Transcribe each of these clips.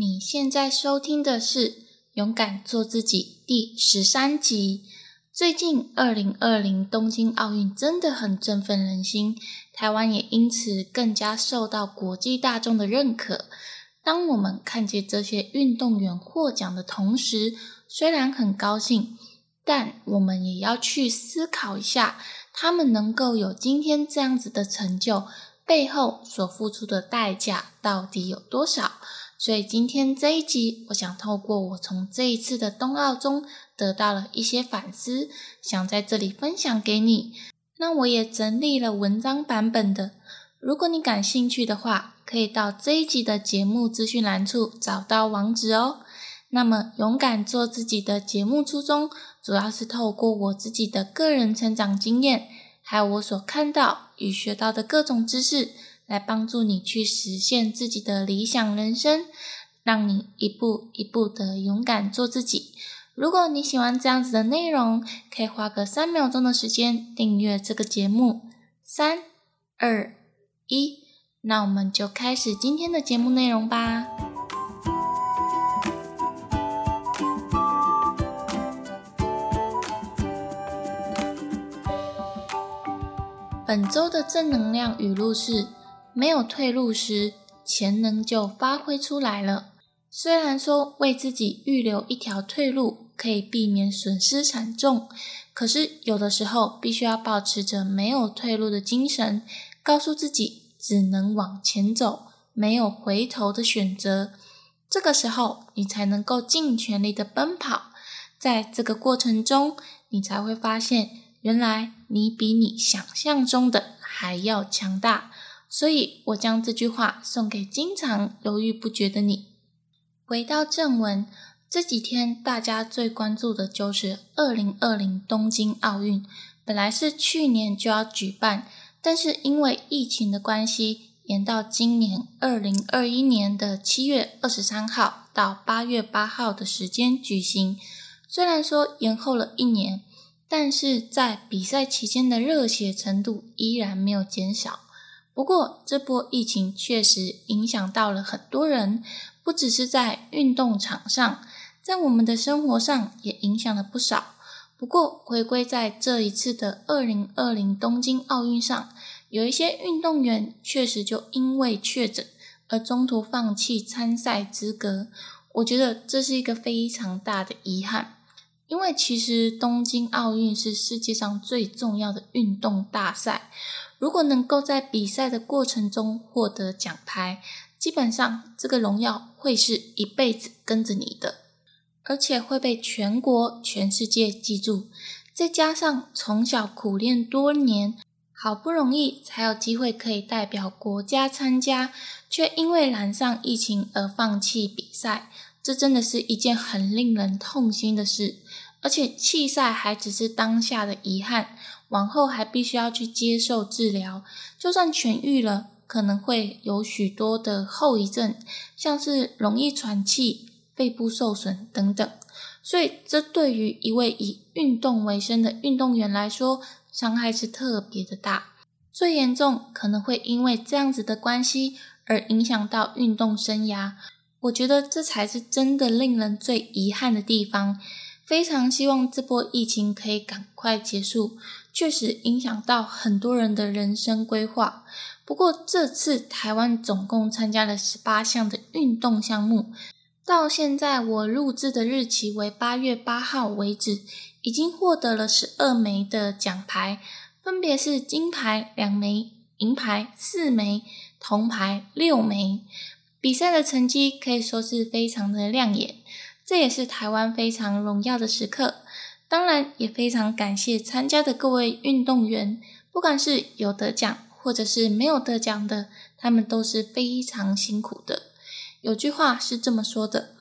你现在收听的是《勇敢做自己》第十三集。最近，二零二零东京奥运真的很振奋人心，台湾也因此更加受到国际大众的认可。当我们看见这些运动员获奖的同时，虽然很高兴，但我们也要去思考一下，他们能够有今天这样子的成就，背后所付出的代价到底有多少？所以今天这一集，我想透过我从这一次的冬奥中得到了一些反思，想在这里分享给你。那我也整理了文章版本的，如果你感兴趣的话，可以到这一集的节目资讯栏处找到网址哦。那么，勇敢做自己的节目初衷，主要是透过我自己的个人成长经验，还有我所看到与学到的各种知识。来帮助你去实现自己的理想人生，让你一步一步的勇敢做自己。如果你喜欢这样子的内容，可以花个三秒钟的时间订阅这个节目。三、二、一，那我们就开始今天的节目内容吧。本周的正能量语录是。没有退路时，潜能就发挥出来了。虽然说为自己预留一条退路可以避免损失惨重，可是有的时候必须要保持着没有退路的精神，告诉自己只能往前走，没有回头的选择。这个时候，你才能够尽全力的奔跑。在这个过程中，你才会发现，原来你比你想象中的还要强大。所以我将这句话送给经常犹豫不决的你。回到正文，这几天大家最关注的就是二零二零东京奥运。本来是去年就要举办，但是因为疫情的关系，延到今年二零二一年的七月二十三号到八月八号的时间举行。虽然说延后了一年，但是在比赛期间的热血程度依然没有减少。不过，这波疫情确实影响到了很多人，不只是在运动场上，在我们的生活上也影响了不少。不过，回归在这一次的二零二零东京奥运上，有一些运动员确实就因为确诊而中途放弃参赛资格。我觉得这是一个非常大的遗憾，因为其实东京奥运是世界上最重要的运动大赛。如果能够在比赛的过程中获得奖牌，基本上这个荣耀会是一辈子跟着你的，而且会被全国、全世界记住。再加上从小苦练多年，好不容易才有机会可以代表国家参加，却因为染上疫情而放弃比赛，这真的是一件很令人痛心的事。而且弃赛还只是当下的遗憾。往后还必须要去接受治疗，就算痊愈了，可能会有许多的后遗症，像是容易喘气、肺部受损等等。所以，这对于一位以运动为生的运动员来说，伤害是特别的大。最严重可能会因为这样子的关系而影响到运动生涯。我觉得这才是真的令人最遗憾的地方。非常希望这波疫情可以赶快结束。确实影响到很多人的人生规划。不过这次台湾总共参加了十八项的运动项目，到现在我录制的日期为八月八号为止，已经获得了十二枚的奖牌，分别是金牌两枚、银牌四枚、铜牌六枚。比赛的成绩可以说是非常的亮眼，这也是台湾非常荣耀的时刻。当然也非常感谢参加的各位运动员，不管是有得奖或者是没有得奖的，他们都是非常辛苦的。有句话是这么说的：“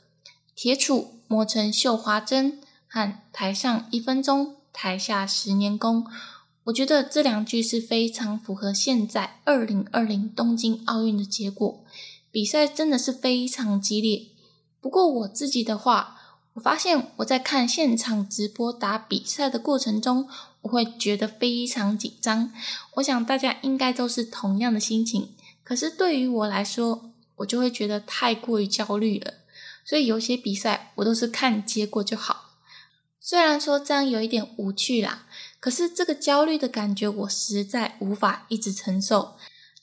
铁杵磨成绣花针，和台上一分钟，台下十年功。”我觉得这两句是非常符合现在二零二零东京奥运的结果。比赛真的是非常激烈，不过我自己的话。我发现我在看现场直播打比赛的过程中，我会觉得非常紧张。我想大家应该都是同样的心情。可是对于我来说，我就会觉得太过于焦虑了。所以有些比赛我都是看结果就好。虽然说这样有一点无趣啦，可是这个焦虑的感觉我实在无法一直承受，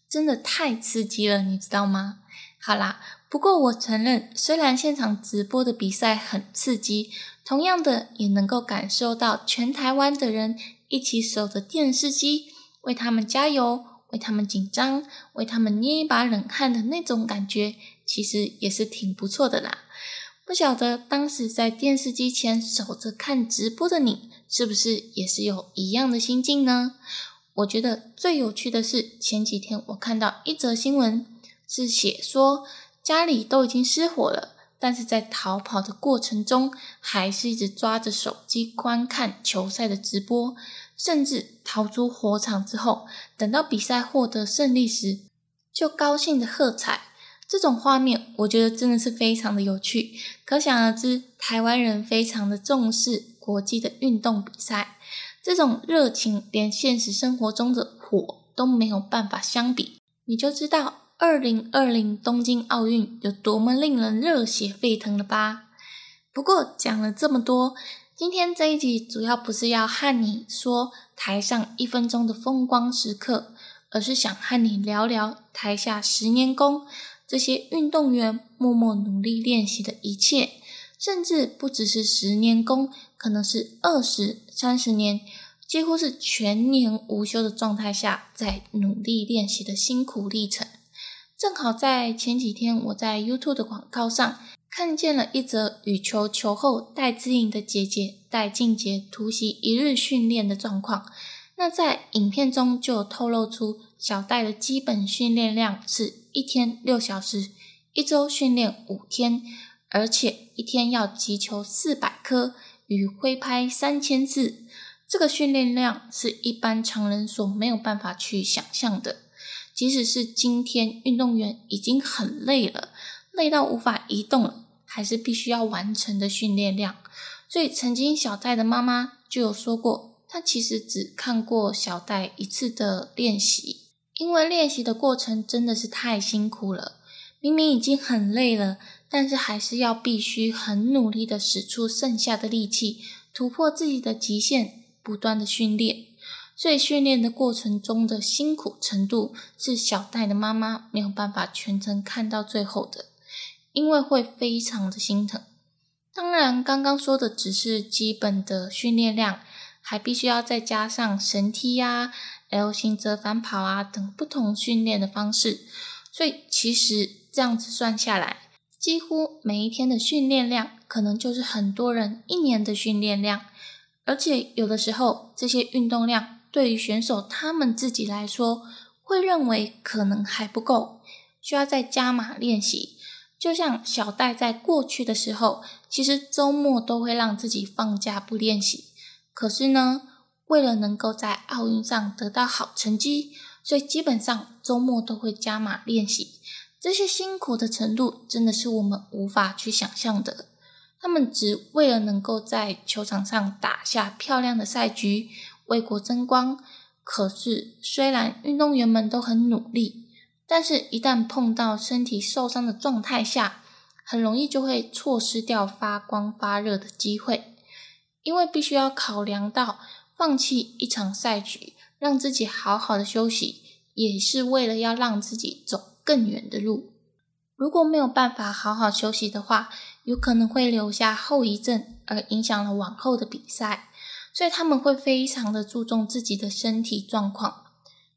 真的太刺激了，你知道吗？好啦，不过我承认，虽然现场直播的比赛很刺激，同样的也能够感受到全台湾的人一起守着电视机，为他们加油，为他们紧张，为他们捏一把冷汗的那种感觉，其实也是挺不错的啦。不晓得当时在电视机前守着看直播的你，是不是也是有一样的心境呢？我觉得最有趣的是前几天我看到一则新闻。是写说家里都已经失火了，但是在逃跑的过程中，还是一直抓着手机观看球赛的直播，甚至逃出火场之后，等到比赛获得胜利时，就高兴的喝彩。这种画面，我觉得真的是非常的有趣。可想而知，台湾人非常的重视国际的运动比赛，这种热情连现实生活中的火都没有办法相比，你就知道。二零二零东京奥运有多么令人热血沸腾了吧？不过讲了这么多，今天这一集主要不是要和你说台上一分钟的风光时刻，而是想和你聊聊台下十年功，这些运动员默默努力练习的一切，甚至不只是十年功，可能是二十三十年，几乎是全年无休的状态下在努力练习的辛苦历程。正好在前几天，我在 YouTube 的广告上看见了一则羽球球后戴资颖的姐姐戴静杰突袭一日训练的状况。那在影片中就透露出小戴的基本训练量是一天六小时，一周训练五天，而且一天要击球四百颗与挥拍三千次。这个训练量是一般常人所没有办法去想象的。即使是今天运动员已经很累了，累到无法移动了，还是必须要完成的训练量。所以，曾经小戴的妈妈就有说过，她其实只看过小戴一次的练习，因为练习的过程真的是太辛苦了。明明已经很累了，但是还是要必须很努力的使出剩下的力气，突破自己的极限，不断的训练。所以训练的过程中的辛苦程度，是小戴的妈妈没有办法全程看到最后的，因为会非常的心疼。当然，刚刚说的只是基本的训练量，还必须要再加上绳梯呀、L 型折返跑啊等不同训练的方式。所以其实这样子算下来，几乎每一天的训练量，可能就是很多人一年的训练量。而且有的时候，这些运动量。对于选手他们自己来说，会认为可能还不够，需要再加码练习。就像小戴在过去的时候，其实周末都会让自己放假不练习。可是呢，为了能够在奥运上得到好成绩，所以基本上周末都会加码练习。这些辛苦的程度，真的是我们无法去想象的。他们只为了能够在球场上打下漂亮的赛局。为国争光，可是虽然运动员们都很努力，但是一旦碰到身体受伤的状态下，很容易就会错失掉发光发热的机会，因为必须要考量到放弃一场赛局，让自己好好的休息，也是为了要让自己走更远的路。如果没有办法好好休息的话，有可能会留下后遗症，而影响了往后的比赛。所以他们会非常的注重自己的身体状况。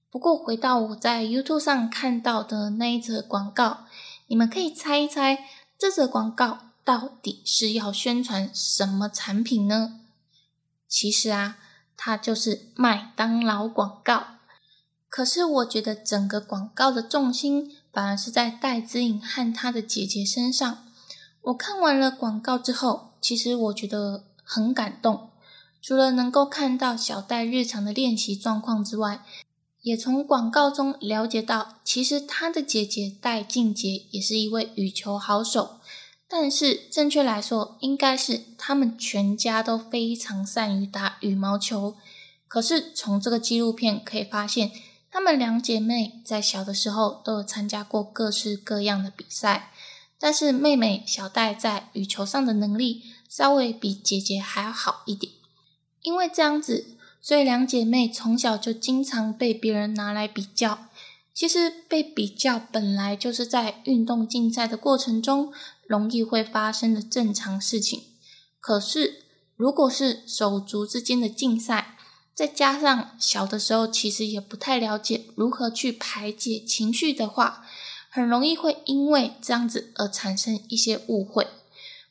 不过回到我在 YouTube 上看到的那一则广告，你们可以猜一猜，这则广告到底是要宣传什么产品呢？其实啊，它就是麦当劳广告。可是我觉得整个广告的重心反而是在戴姿颖和她的姐姐身上。我看完了广告之后，其实我觉得很感动。除了能够看到小戴日常的练习状况之外，也从广告中了解到，其实他的姐姐戴静杰也是一位羽球好手。但是，正确来说，应该是他们全家都非常善于打羽毛球。可是，从这个纪录片可以发现，他们两姐妹在小的时候都有参加过各式各样的比赛，但是妹妹小戴在羽球上的能力稍微比姐姐还要好一点。因为这样子，所以两姐妹从小就经常被别人拿来比较。其实被比较本来就是在运动竞赛的过程中容易会发生的正常事情。可是如果是手足之间的竞赛，再加上小的时候其实也不太了解如何去排解情绪的话，很容易会因为这样子而产生一些误会。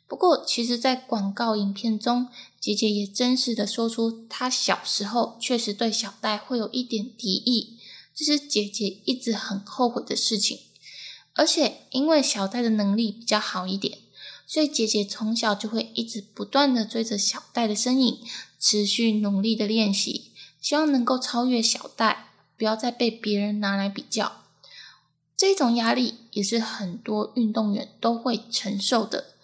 不过，其实，在广告影片中，姐姐也真实的说出，她小时候确实对小戴会有一点敌意。这是姐姐一直很后悔的事情，而且因为小戴的能力比较好一点，所以姐姐从小就会一直不断的追着小戴的身影，持续努力的练习，希望能够超越小戴，不要再被别人拿来比较。这种压力也是很多运动员都会承受的。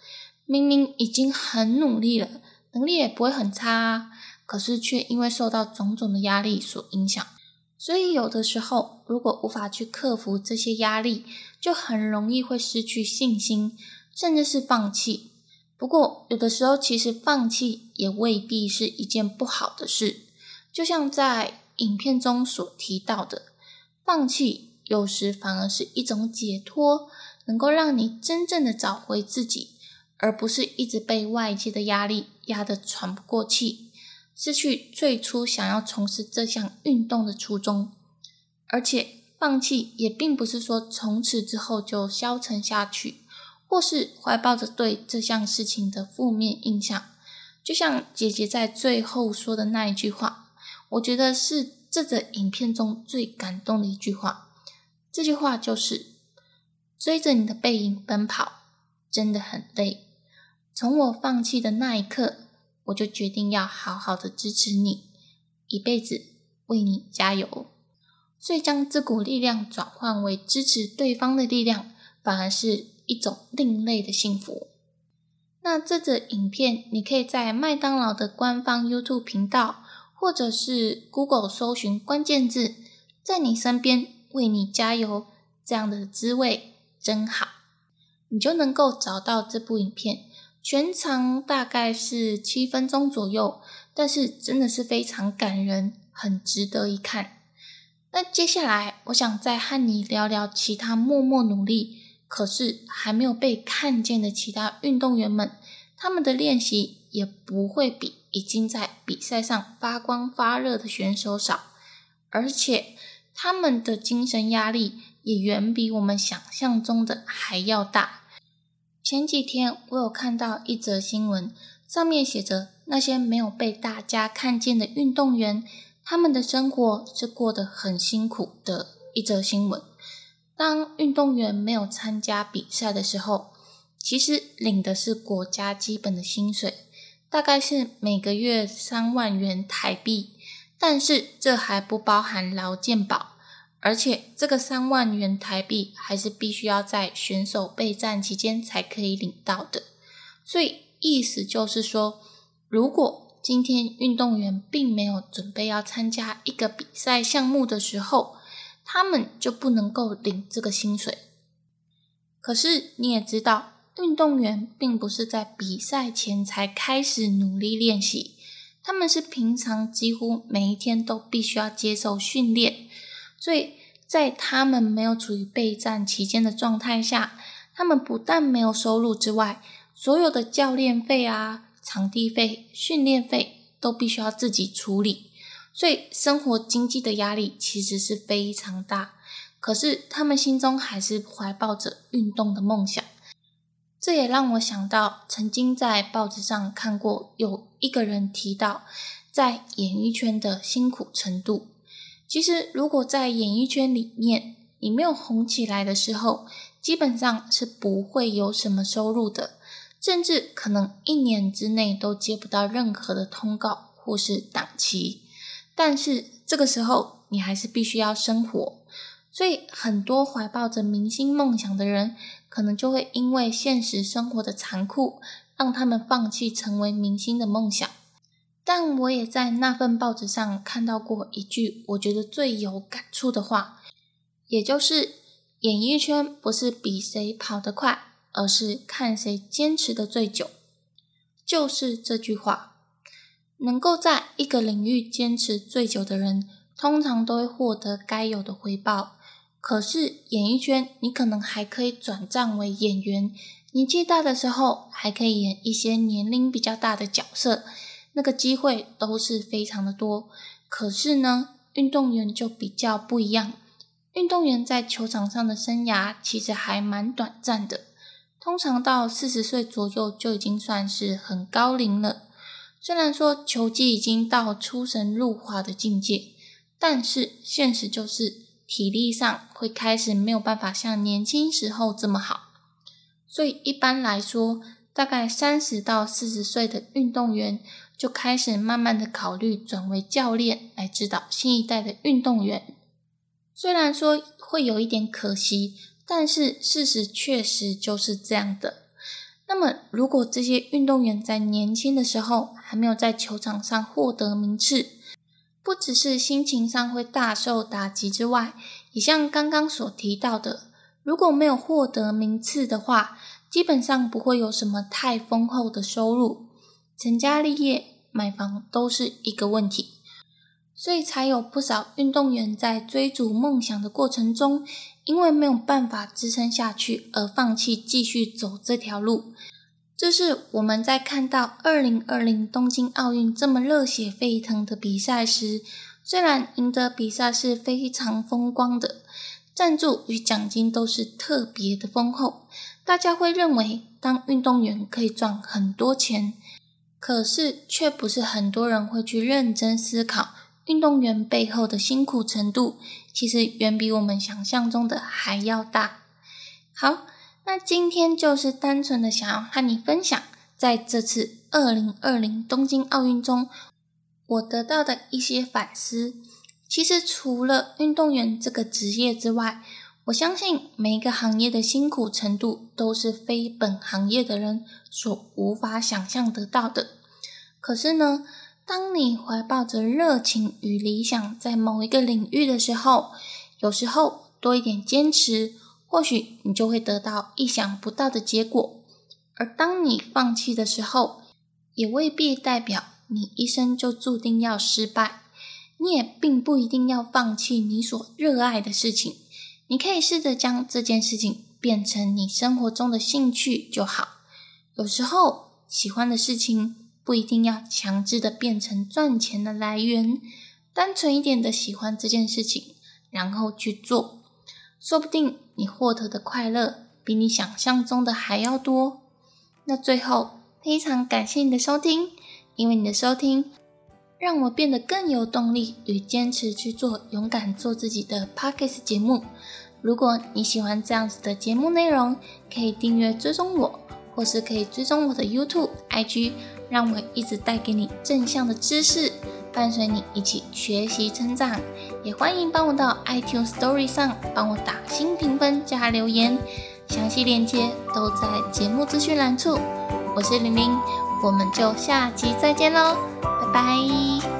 明明已经很努力了，能力也不会很差，啊可是却因为受到种种的压力所影响。所以，有的时候，如果无法去克服这些压力，就很容易会失去信心，甚至是放弃。不过，有的时候，其实放弃也未必是一件不好的事。就像在影片中所提到的，放弃有时反而是一种解脱，能够让你真正的找回自己，而不是一直被外界的压力压得喘不过气。失去最初想要从事这项运动的初衷，而且放弃也并不是说从此之后就消沉下去，或是怀抱着对这项事情的负面印象。就像姐姐在最后说的那一句话，我觉得是这则影片中最感动的一句话。这句话就是：“追着你的背影奔跑，真的很累。从我放弃的那一刻。”我就决定要好好的支持你，一辈子为你加油。所以将这股力量转换为支持对方的力量，反而是一种另类的幸福。那这则影片，你可以在麦当劳的官方 YouTube 频道，或者是 Google 搜寻关键字，在你身边为你加油，这样的滋味真好，你就能够找到这部影片。全长大概是七分钟左右，但是真的是非常感人，很值得一看。那接下来，我想再和你聊聊其他默默努力，可是还没有被看见的其他运动员们，他们的练习也不会比已经在比赛上发光发热的选手少，而且他们的精神压力也远比我们想象中的还要大。前几天我有看到一则新闻，上面写着那些没有被大家看见的运动员，他们的生活是过得很辛苦的一则新闻。当运动员没有参加比赛的时候，其实领的是国家基本的薪水，大概是每个月三万元台币，但是这还不包含劳健保。而且这个三万元台币还是必须要在选手备战期间才可以领到的，所以意思就是说，如果今天运动员并没有准备要参加一个比赛项目的时候，他们就不能够领这个薪水。可是你也知道，运动员并不是在比赛前才开始努力练习，他们是平常几乎每一天都必须要接受训练。所以在他们没有处于备战期间的状态下，他们不但没有收入之外，所有的教练费啊、场地费、训练费都必须要自己处理，所以生活经济的压力其实是非常大。可是他们心中还是怀抱着运动的梦想，这也让我想到曾经在报纸上看过有一个人提到在演艺圈的辛苦程度。其实，如果在演艺圈里面，你没有红起来的时候，基本上是不会有什么收入的，甚至可能一年之内都接不到任何的通告或是档期。但是这个时候，你还是必须要生活，所以很多怀抱着明星梦想的人，可能就会因为现实生活的残酷，让他们放弃成为明星的梦想。但我也在那份报纸上看到过一句我觉得最有感触的话，也就是演艺圈不是比谁跑得快，而是看谁坚持的最久。就是这句话，能够在一个领域坚持最久的人，通常都会获得该有的回报。可是演艺圈，你可能还可以转战为演员，年纪大的时候还可以演一些年龄比较大的角色，那个机会都是非常的多。可是呢，运动员就比较不一样，运动员在球场上的生涯其实还蛮短暂的，通常到四十岁左右就已经算是很高龄了。虽然说球技已经到出神入化的境界，但是现实就是。体力上会开始没有办法像年轻时候这么好，所以一般来说，大概三十到四十岁的运动员就开始慢慢的考虑转为教练来指导新一代的运动员。虽然说会有一点可惜，但是事实确实就是这样的。那么，如果这些运动员在年轻的时候还没有在球场上获得名次，不只是心情上会大受打击之外，也像刚刚所提到的，如果没有获得名次的话，基本上不会有什么太丰厚的收入，成家立业、买房都是一个问题，所以才有不少运动员在追逐梦想的过程中，因为没有办法支撑下去而放弃继续走这条路。这是我们在看到二零二零东京奥运这么热血沸腾的比赛时，虽然赢得比赛是非常风光的，赞助与奖金都是特别的丰厚，大家会认为当运动员可以赚很多钱，可是却不是很多人会去认真思考运动员背后的辛苦程度，其实远比我们想象中的还要大。好。那今天就是单纯的想要和你分享，在这次二零二零东京奥运中，我得到的一些反思。其实除了运动员这个职业之外，我相信每一个行业的辛苦程度都是非本行业的人所无法想象得到的。可是呢，当你怀抱着热情与理想在某一个领域的时候，有时候多一点坚持。或许你就会得到意想不到的结果，而当你放弃的时候，也未必代表你一生就注定要失败。你也并不一定要放弃你所热爱的事情，你可以试着将这件事情变成你生活中的兴趣就好。有时候，喜欢的事情不一定要强制的变成赚钱的来源，单纯一点的喜欢这件事情，然后去做。说不定你获得的快乐比你想象中的还要多。那最后，非常感谢你的收听，因为你的收听让我变得更有动力与坚持去做勇敢做自己的 Pockets 节目。如果你喜欢这样子的节目内容，可以订阅追踪我，或是可以追踪我的 YouTube、IG，让我一直带给你正向的知识。伴随你一起学习成长，也欢迎帮我到 iTunes Story 上帮我打新评分加留言，详细链接都在节目资讯栏处。我是玲玲，我们就下期再见喽，拜拜。